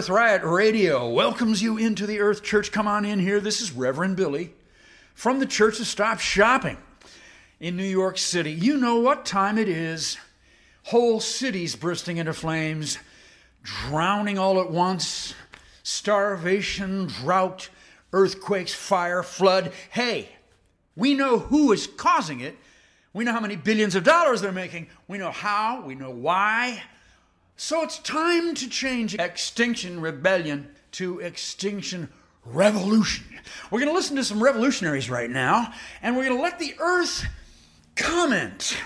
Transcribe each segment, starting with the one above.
Earth Riot Radio welcomes you into the Earth Church. Come on in here. This is Reverend Billy from the Church of Stop Shopping in New York City. You know what time it is. Whole cities bursting into flames, drowning all at once, starvation, drought, earthquakes, fire, flood. Hey, we know who is causing it. We know how many billions of dollars they're making. We know how. We know why. So it's time to change Extinction Rebellion to Extinction Revolution. We're going to listen to some revolutionaries right now, and we're going to let the earth comment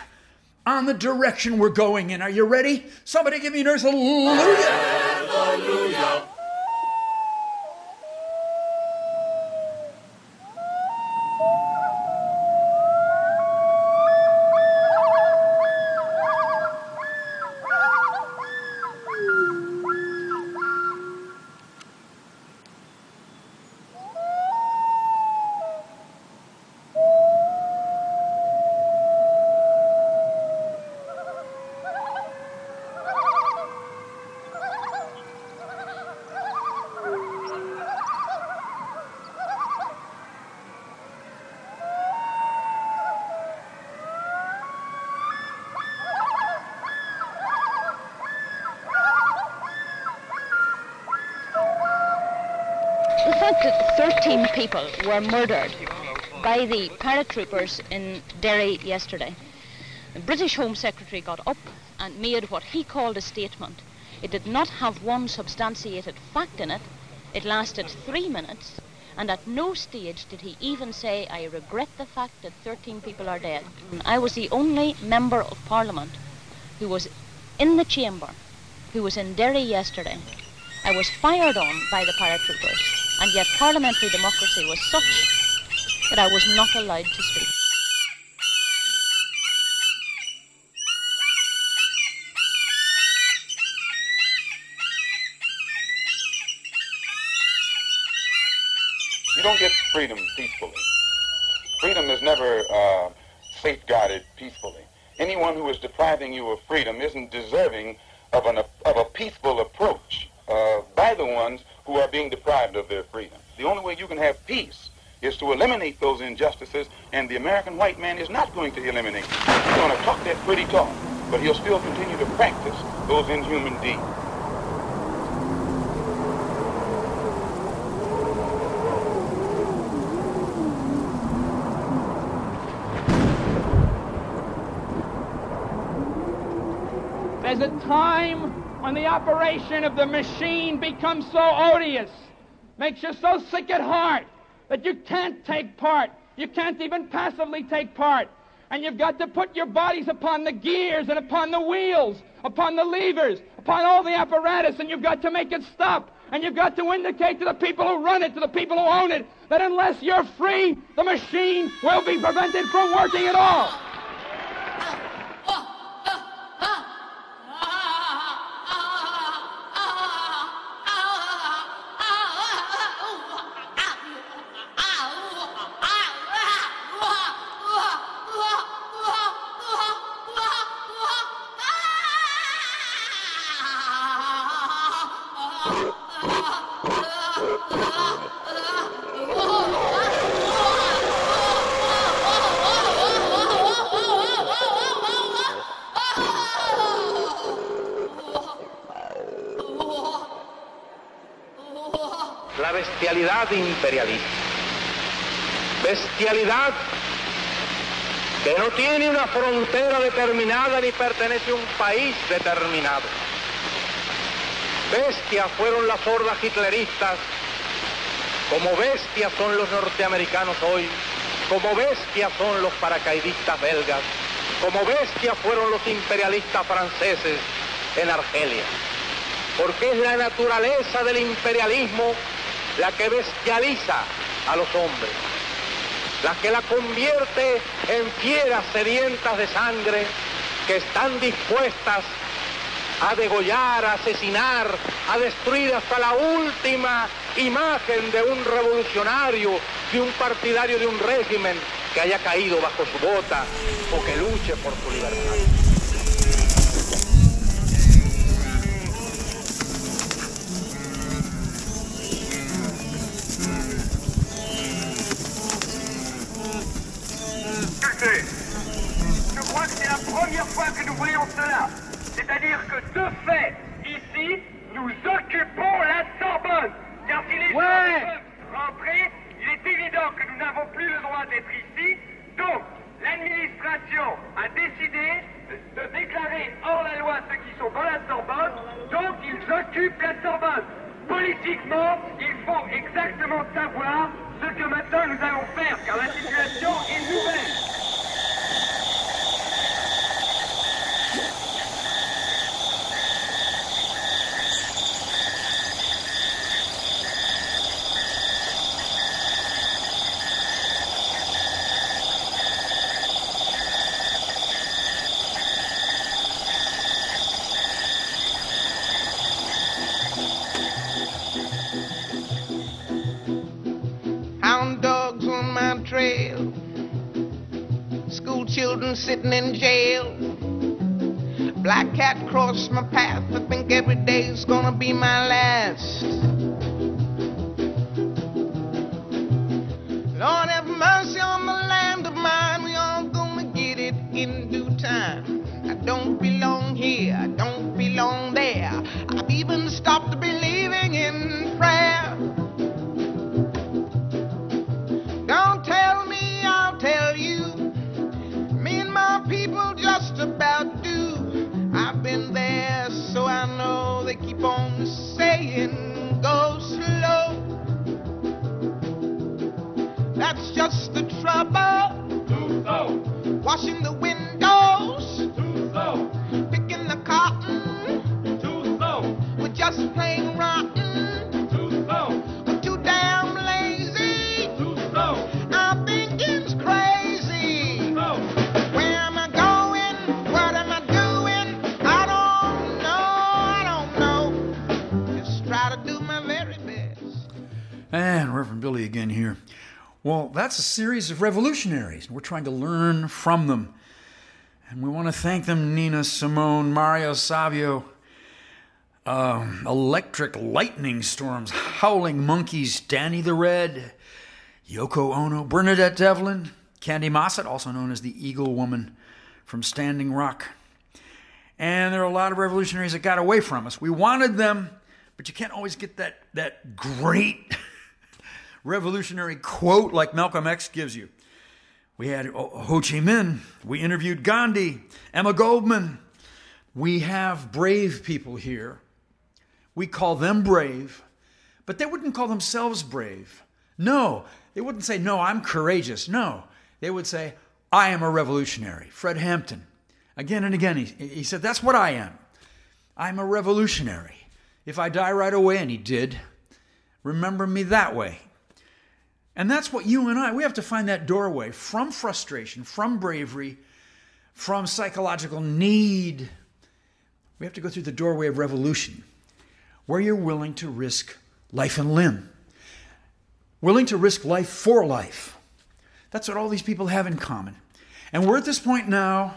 on the direction we're going in. Are you ready? Somebody give me an earth hallelujah. People were murdered by the paratroopers in Derry yesterday. The British Home Secretary got up and made what he called a statement. It did not have one substantiated fact in it. It lasted three minutes, and at no stage did he even say, I regret the fact that 13 people are dead. I was the only member of Parliament who was in the chamber, who was in Derry yesterday. I was fired on by the paratroopers and yet parliamentary democracy was such that I was not allowed to speak. You don't get freedom peacefully. Freedom is never uh, safeguarded peacefully. Anyone who is depriving you of freedom isn't deserving of, an, of a peaceful approach uh, by the ones who are being deprived of their freedom. The only way you can have peace is to eliminate those injustices, and the American white man is not going to eliminate them. He's going to talk that pretty talk, but he'll still continue to practice those inhuman deeds. There's a time when the operation of the machine becomes so odious makes you so sick at heart that you can't take part. You can't even passively take part. And you've got to put your bodies upon the gears and upon the wheels, upon the levers, upon all the apparatus, and you've got to make it stop. And you've got to indicate to the people who run it, to the people who own it, that unless you're free, the machine will be prevented from working at all. Imperialista. Bestialidad que no tiene una frontera determinada ni pertenece a un país determinado. Bestias fueron las hordas hitleristas, como bestias son los norteamericanos hoy, como bestias son los paracaidistas belgas, como bestias fueron los imperialistas franceses en Argelia. Porque es la naturaleza del imperialismo la que bestializa a los hombres, la que la convierte en fieras sedientas de sangre que están dispuestas a degollar, a asesinar, a destruir hasta la última imagen de un revolucionario, de un partidario de un régimen que haya caído bajo su bota o que luche por su libertad. Je crois que c'est la première fois que nous voyons cela. C'est-à-dire que de fait, ici, nous occupons la Sorbonne. Car si les gens peuvent rentrer, il est évident que nous n'avons plus le droit d'être ici. Donc, l'administration a décidé de déclarer hors la loi ceux qui sont dans la Sorbonne. Donc, ils occupent la Sorbonne. Politiquement, il faut exactement savoir ce que maintenant nous allons faire, car la situation est nouvelle. Cat crossed my path. I think every day's gonna be my last. Lord Washing the windows, too slow, picking the cotton. too slow, We're just plain rotten. too slow, We're too damn lazy. too slow, thinking's crazy. slow. Where am I going? What am I doing? I don't know. I don't know. Just try to do my very best. And Reverend Billy again here. Well, that's a series of revolutionaries. And we're trying to learn from them. And we want to thank them Nina Simone, Mario Savio, um, electric lightning storms, howling monkeys, Danny the Red, Yoko Ono, Bernadette Devlin, Kandi Mossett, also known as the Eagle Woman from Standing Rock. And there are a lot of revolutionaries that got away from us. We wanted them, but you can't always get that, that great revolutionary quote like Malcolm X gives you. We had Ho Chi Minh. We interviewed Gandhi, Emma Goldman. We have brave people here. We call them brave, but they wouldn't call themselves brave. No, they wouldn't say, No, I'm courageous. No, they would say, I am a revolutionary. Fred Hampton. Again and again, he, he said, That's what I am. I'm a revolutionary. If I die right away, and he did, remember me that way. And that's what you and I, we have to find that doorway from frustration, from bravery, from psychological need. We have to go through the doorway of revolution, where you're willing to risk life and limb, willing to risk life for life. That's what all these people have in common. And we're at this point now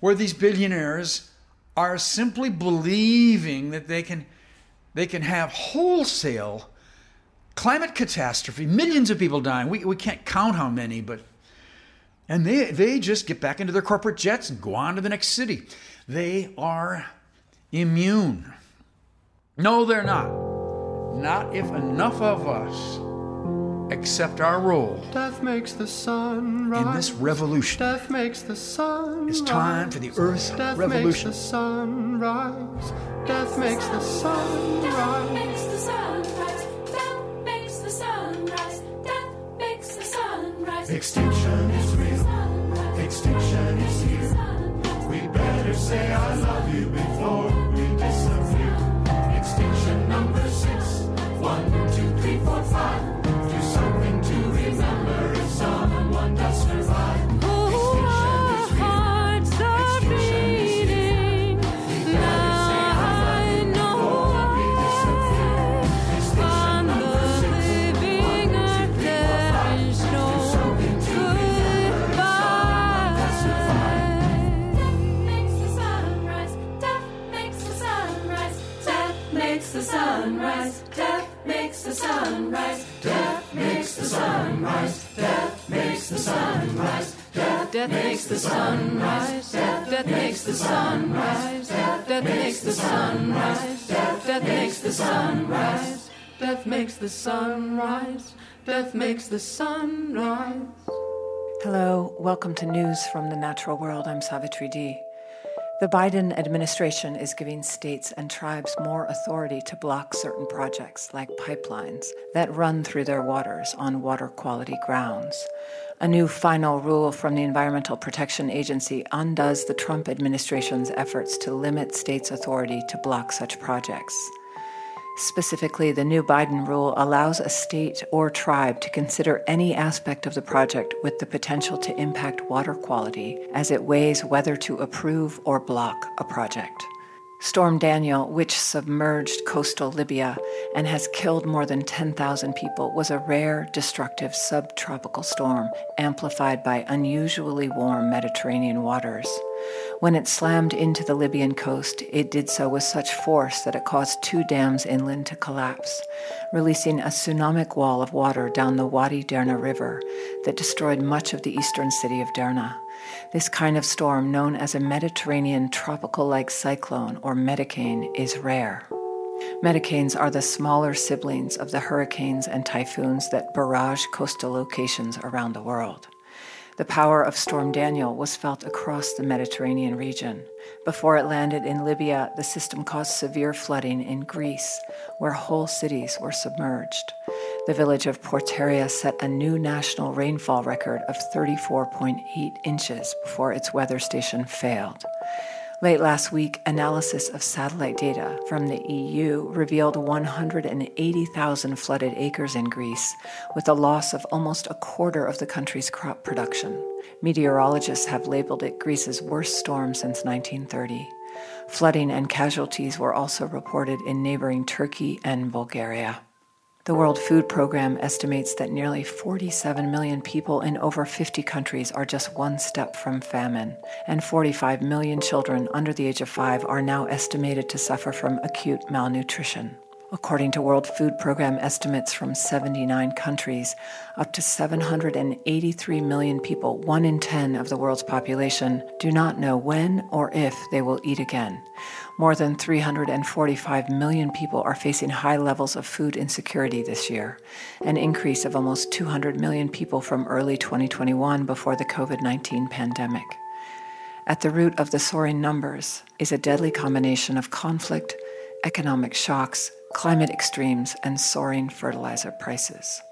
where these billionaires are simply believing that they can, they can have wholesale climate catastrophe, millions of people dying. We, we can't count how many, but. And they, they just get back into their corporate jets and go on to the next city. They are immune. No, they're not. Not if enough of us accept our role Death makes the sun rise. in this revolution. Death makes the sun It's time for the Earth Death Revolution. makes the sun rise. Death makes the sun Death makes the sun rise. Extinction is real. Extinction is here. We better say I love you before we disappear. Extinction number six. One, two, three, four, five. Rise. Death makes the. Death makes the. Death makes the. Hello, welcome to News from the Natural World. I'm Savitri D. The Biden administration is giving states and tribes more authority to block certain projects, like pipelines, that run through their waters on water quality grounds. A new final rule from the Environmental Protection Agency undoes the Trump administration's efforts to limit states' authority to block such projects. Specifically, the new Biden rule allows a state or tribe to consider any aspect of the project with the potential to impact water quality as it weighs whether to approve or block a project. Storm Daniel, which submerged coastal Libya and has killed more than 10,000 people, was a rare, destructive subtropical storm amplified by unusually warm Mediterranean waters. When it slammed into the Libyan coast, it did so with such force that it caused two dams inland to collapse, releasing a tsunamic wall of water down the Wadi Derna River that destroyed much of the eastern city of Derna. This kind of storm, known as a Mediterranean tropical like cyclone or medicane, is rare. Medicanes are the smaller siblings of the hurricanes and typhoons that barrage coastal locations around the world. The power of Storm Daniel was felt across the Mediterranean region. Before it landed in Libya, the system caused severe flooding in Greece, where whole cities were submerged. The village of Portaria set a new national rainfall record of 34.8 inches before its weather station failed. Late last week, analysis of satellite data from the EU revealed 180,000 flooded acres in Greece, with a loss of almost a quarter of the country's crop production. Meteorologists have labeled it Greece's worst storm since 1930. Flooding and casualties were also reported in neighboring Turkey and Bulgaria. The World Food Program estimates that nearly 47 million people in over 50 countries are just one step from famine, and 45 million children under the age of five are now estimated to suffer from acute malnutrition. According to World Food Program estimates from 79 countries, up to 783 million people, one in 10 of the world's population, do not know when or if they will eat again. More than 345 million people are facing high levels of food insecurity this year, an increase of almost 200 million people from early 2021 before the COVID 19 pandemic. At the root of the soaring numbers is a deadly combination of conflict, economic shocks, climate extremes, and soaring fertilizer prices.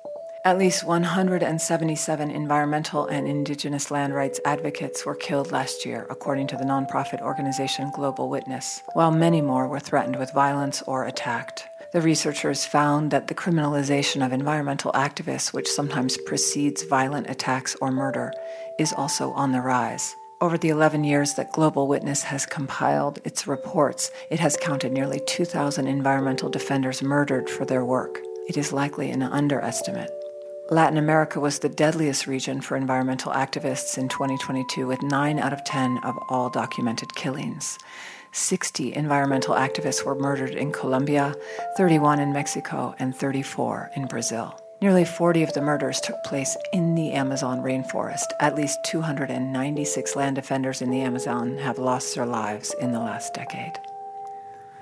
At least 177 environmental and indigenous land rights advocates were killed last year, according to the nonprofit organization Global Witness, while many more were threatened with violence or attacked. The researchers found that the criminalization of environmental activists, which sometimes precedes violent attacks or murder, is also on the rise. Over the 11 years that Global Witness has compiled its reports, it has counted nearly 2,000 environmental defenders murdered for their work. It is likely an underestimate. Latin America was the deadliest region for environmental activists in 2022, with 9 out of 10 of all documented killings. 60 environmental activists were murdered in Colombia, 31 in Mexico, and 34 in Brazil. Nearly 40 of the murders took place in the Amazon rainforest. At least 296 land defenders in the Amazon have lost their lives in the last decade.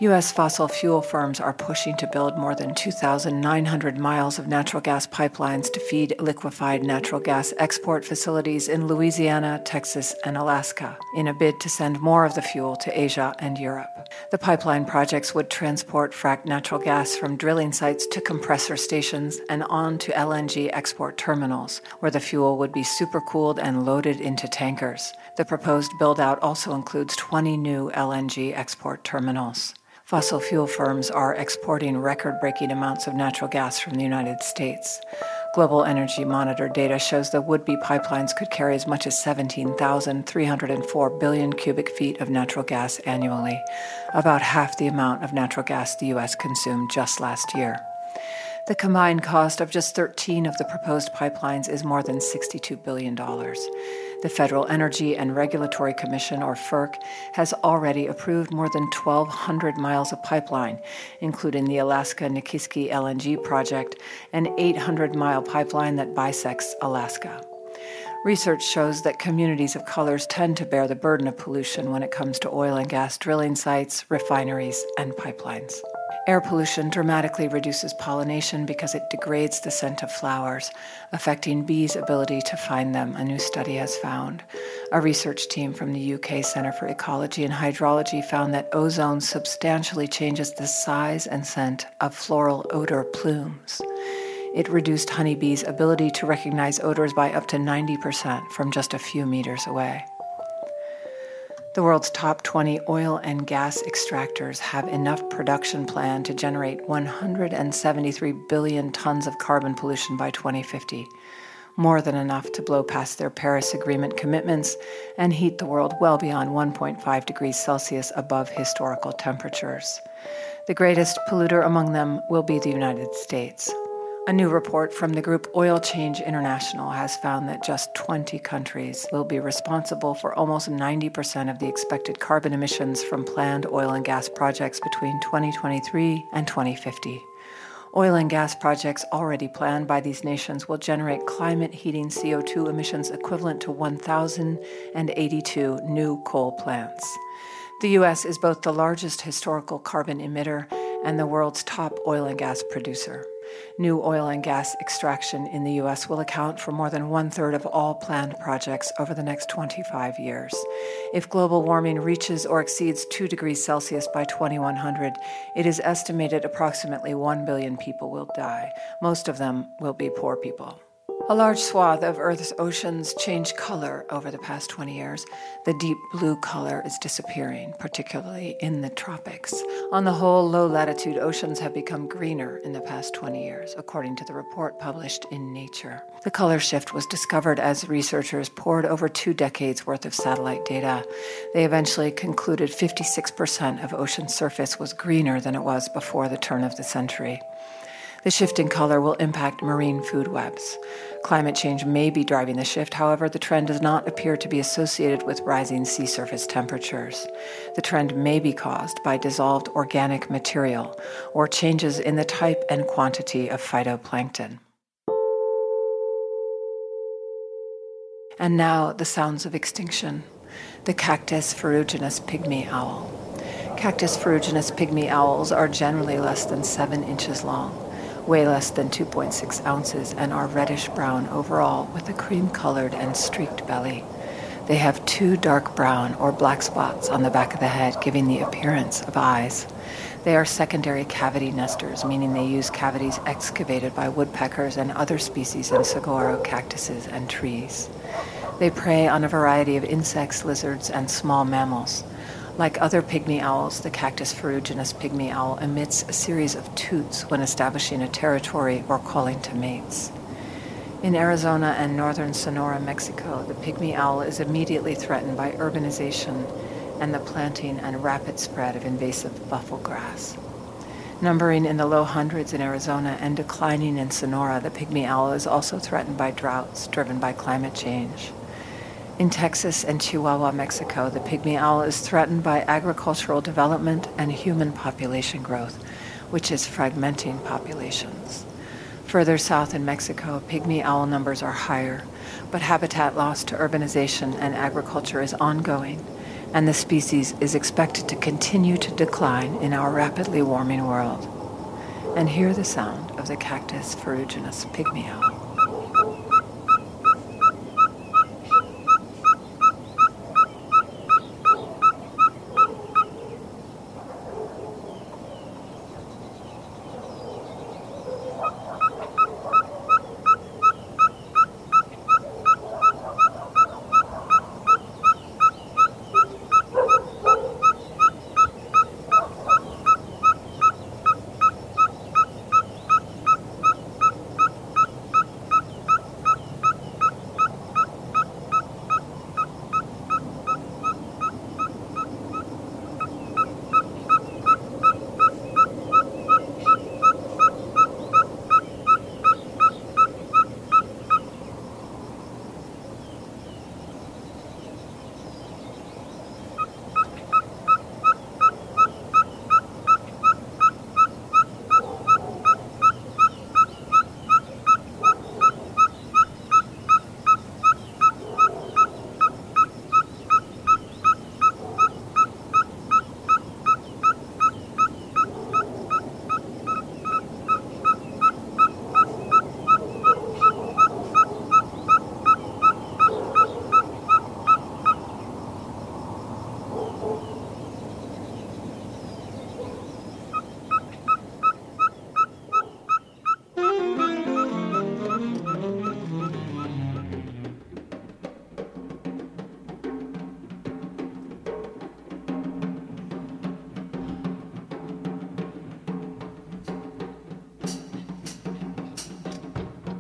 U.S. fossil fuel firms are pushing to build more than 2,900 miles of natural gas pipelines to feed liquefied natural gas export facilities in Louisiana, Texas, and Alaska in a bid to send more of the fuel to Asia and Europe. The pipeline projects would transport fracked natural gas from drilling sites to compressor stations and on to LNG export terminals, where the fuel would be supercooled and loaded into tankers. The proposed build out also includes 20 new LNG export terminals. Fossil fuel firms are exporting record breaking amounts of natural gas from the United States. Global Energy Monitor data shows the would be pipelines could carry as much as 17,304 billion cubic feet of natural gas annually, about half the amount of natural gas the U.S. consumed just last year. The combined cost of just 13 of the proposed pipelines is more than $62 billion. The Federal Energy and Regulatory Commission, or FERC, has already approved more than 1,200 miles of pipeline, including the Alaska Nikiski LNG project, an 800 mile pipeline that bisects Alaska. Research shows that communities of colors tend to bear the burden of pollution when it comes to oil and gas drilling sites, refineries, and pipelines. Air pollution dramatically reduces pollination because it degrades the scent of flowers, affecting bees' ability to find them, a new study has found. A research team from the UK Centre for Ecology and Hydrology found that ozone substantially changes the size and scent of floral odor plumes. It reduced honeybees' ability to recognize odors by up to 90% from just a few meters away. The world's top 20 oil and gas extractors have enough production plan to generate 173 billion tons of carbon pollution by 2050, more than enough to blow past their Paris Agreement commitments and heat the world well beyond 1.5 degrees Celsius above historical temperatures. The greatest polluter among them will be the United States. A new report from the group Oil Change International has found that just 20 countries will be responsible for almost 90% of the expected carbon emissions from planned oil and gas projects between 2023 and 2050. Oil and gas projects already planned by these nations will generate climate heating CO2 emissions equivalent to 1,082 new coal plants. The U.S. is both the largest historical carbon emitter and the world's top oil and gas producer. New oil and gas extraction in the U.S. will account for more than one third of all planned projects over the next 25 years. If global warming reaches or exceeds 2 degrees Celsius by 2100, it is estimated approximately 1 billion people will die. Most of them will be poor people. A large swath of Earth's oceans changed color over the past 20 years. The deep blue color is disappearing, particularly in the tropics. On the whole, low latitude oceans have become greener in the past 20 years, according to the report published in Nature. The color shift was discovered as researchers poured over two decades worth of satellite data. They eventually concluded 56% of ocean surface was greener than it was before the turn of the century. The shift in color will impact marine food webs. Climate change may be driving the shift, however, the trend does not appear to be associated with rising sea surface temperatures. The trend may be caused by dissolved organic material or changes in the type and quantity of phytoplankton. And now the sounds of extinction. The Cactus ferruginous pygmy owl. Cactus ferruginous pygmy owls are generally less than seven inches long weigh less than 2.6 ounces, and are reddish brown overall with a cream colored and streaked belly. They have two dark brown or black spots on the back of the head, giving the appearance of eyes. They are secondary cavity nesters, meaning they use cavities excavated by woodpeckers and other species of saguaro cactuses and trees. They prey on a variety of insects, lizards, and small mammals. Like other pygmy owls, the Cactus ferruginous pygmy owl emits a series of toots when establishing a territory or calling to mates. In Arizona and northern Sonora, Mexico, the pygmy owl is immediately threatened by urbanization and the planting and rapid spread of invasive buffalo grass. Numbering in the low hundreds in Arizona and declining in Sonora, the pygmy owl is also threatened by droughts driven by climate change. In Texas and Chihuahua, Mexico, the pygmy owl is threatened by agricultural development and human population growth, which is fragmenting populations. Further south in Mexico, pygmy owl numbers are higher, but habitat loss to urbanization and agriculture is ongoing, and the species is expected to continue to decline in our rapidly warming world. And hear the sound of the cactus ferruginous pygmy owl.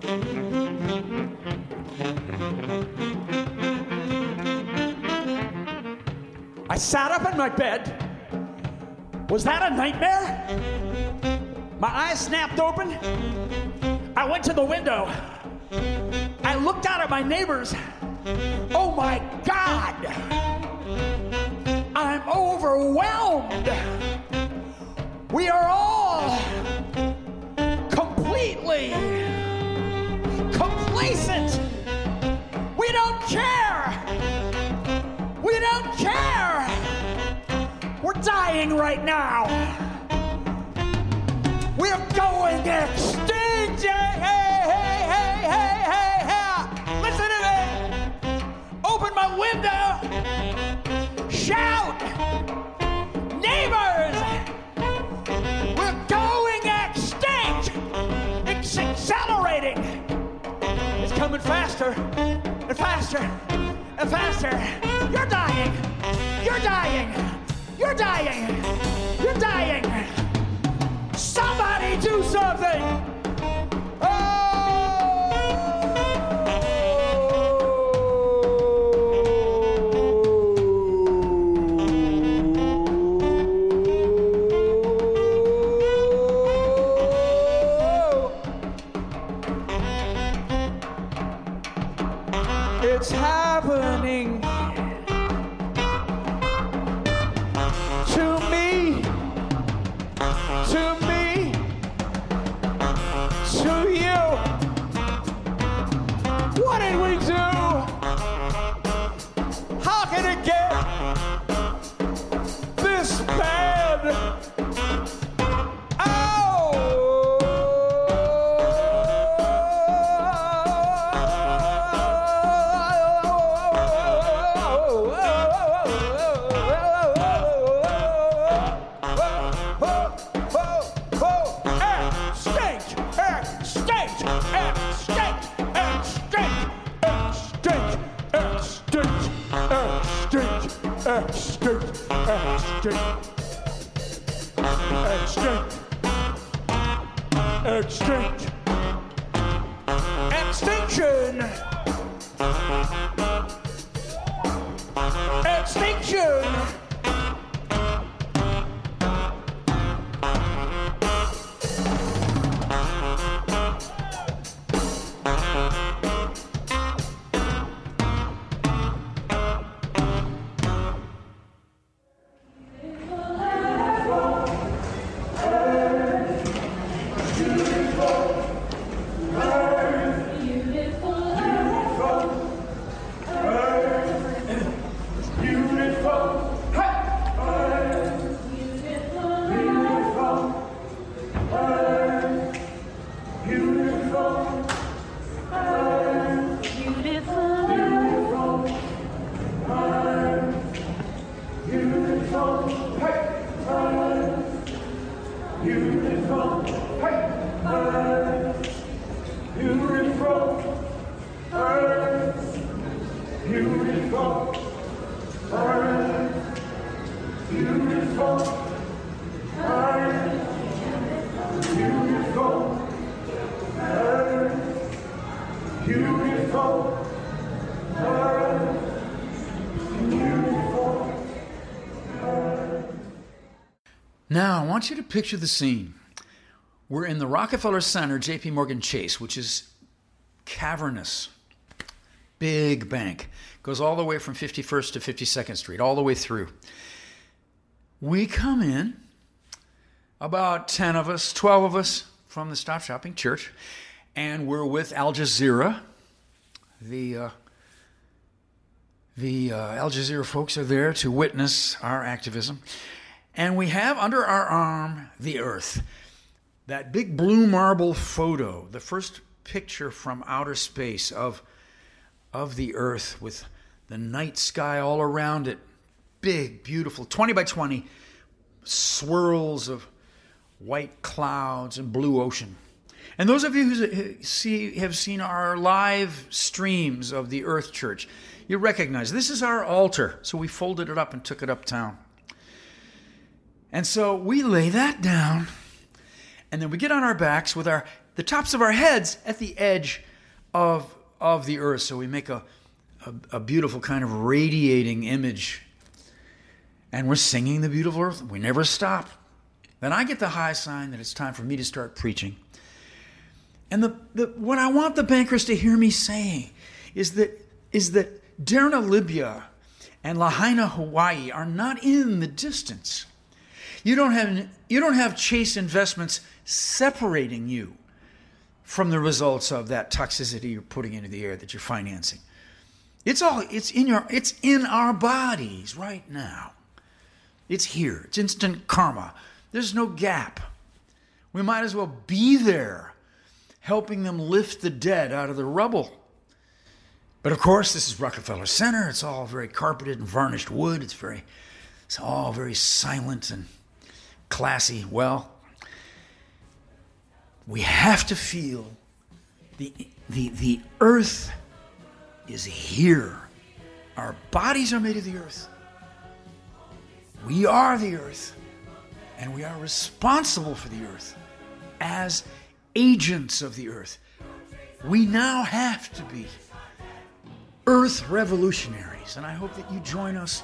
I sat up in my bed. Was that a nightmare? My eyes snapped open. I went to the window. I looked out at my neighbors. Oh my God! I'm overwhelmed. We are all dying right now. We're going extinct. Hey, hey, hey, hey, hey, hey. Listen to me. Open my window. Shout. Neighbors. We're going extinct. It's accelerating. It's coming faster and faster and faster. You're dying. You're dying. You're dying. You're dying. Somebody do something. To you. Extinct, Now, I want you to picture the scene. We're in the Rockefeller Center, JP Morgan Chase, which is cavernous, big bank. Goes all the way from 51st to 52nd Street, all the way through. We come in, about 10 of us, 12 of us from the Stop Shopping Church, and we're with Al Jazeera. The, uh, the uh, Al Jazeera folks are there to witness our activism. And we have under our arm the earth. That big blue marble photo, the first picture from outer space of, of the earth with the night sky all around it. Big, beautiful, 20 by 20 swirls of white clouds and blue ocean. And those of you who see, have seen our live streams of the Earth Church, you recognize this is our altar. So we folded it up and took it uptown. And so we lay that down, and then we get on our backs with our the tops of our heads at the edge of, of the earth. So we make a, a, a beautiful kind of radiating image. And we're singing the beautiful earth. We never stop. Then I get the high sign that it's time for me to start preaching. And the, the, what I want the bankers to hear me saying is that, is that Derna, Libya and Lahaina, Hawaii are not in the distance. You don't have, you don't have Chase investments separating you from the results of that toxicity you're putting into the air that you're financing. It's all it's in your it's in our bodies right now. It's here. It's instant karma. There's no gap. We might as well be there helping them lift the dead out of the rubble. But of course, this is Rockefeller Center. It's all very carpeted and varnished wood. It's very it's all very silent and classy. Well, we have to feel the, the, the earth is here. Our bodies are made of the earth. We are the earth. And we are responsible for the earth as agents of the earth. We now have to be earth revolutionaries. And I hope that you join us.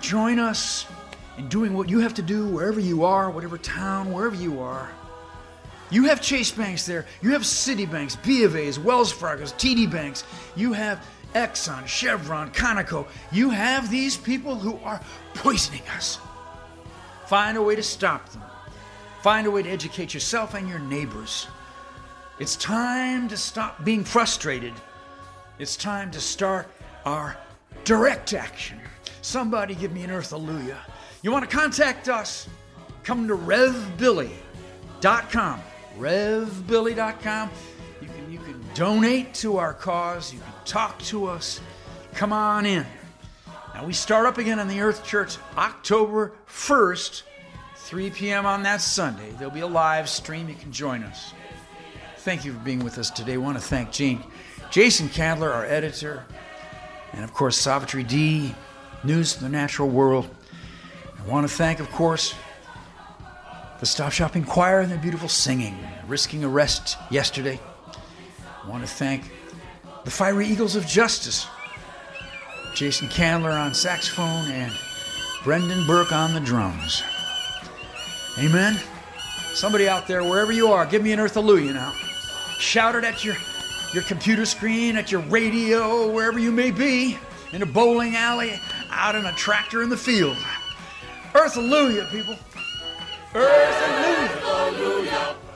Join us in doing what you have to do wherever you are, whatever town, wherever you are. You have Chase Banks there. You have Citibanks, B of A's, Wells Fargo's, TD Banks. You have Exxon, Chevron, Conoco. You have these people who are poisoning us. Find a way to stop them. Find a way to educate yourself and your neighbors. It's time to stop being frustrated. It's time to start our direct action. Somebody give me an earth. You want to contact us? Come to revbilly.com. Revbilly.com. You can, you can donate to our cause. You can talk to us. Come on in. Now, we start up again on the Earth Church October 1st, 3 p.m. on that Sunday. There'll be a live stream. You can join us. Thank you for being with us today. I want to thank Gene, Jason Candler, our editor, and of course, Savitri D, News of the Natural World. I want to thank, of course, the Stop Shopping Choir and their beautiful singing, risking arrest yesterday. I want to thank the Fiery Eagles of Justice, Jason Candler on saxophone and Brendan Burke on the drums. Amen. Somebody out there, wherever you are, give me an earth hallelujah now. Shout it at your, your computer screen, at your radio, wherever you may be, in a bowling alley, out in a tractor in the field. Earth hallelujah, people. Praise hallelujah. hallelujah.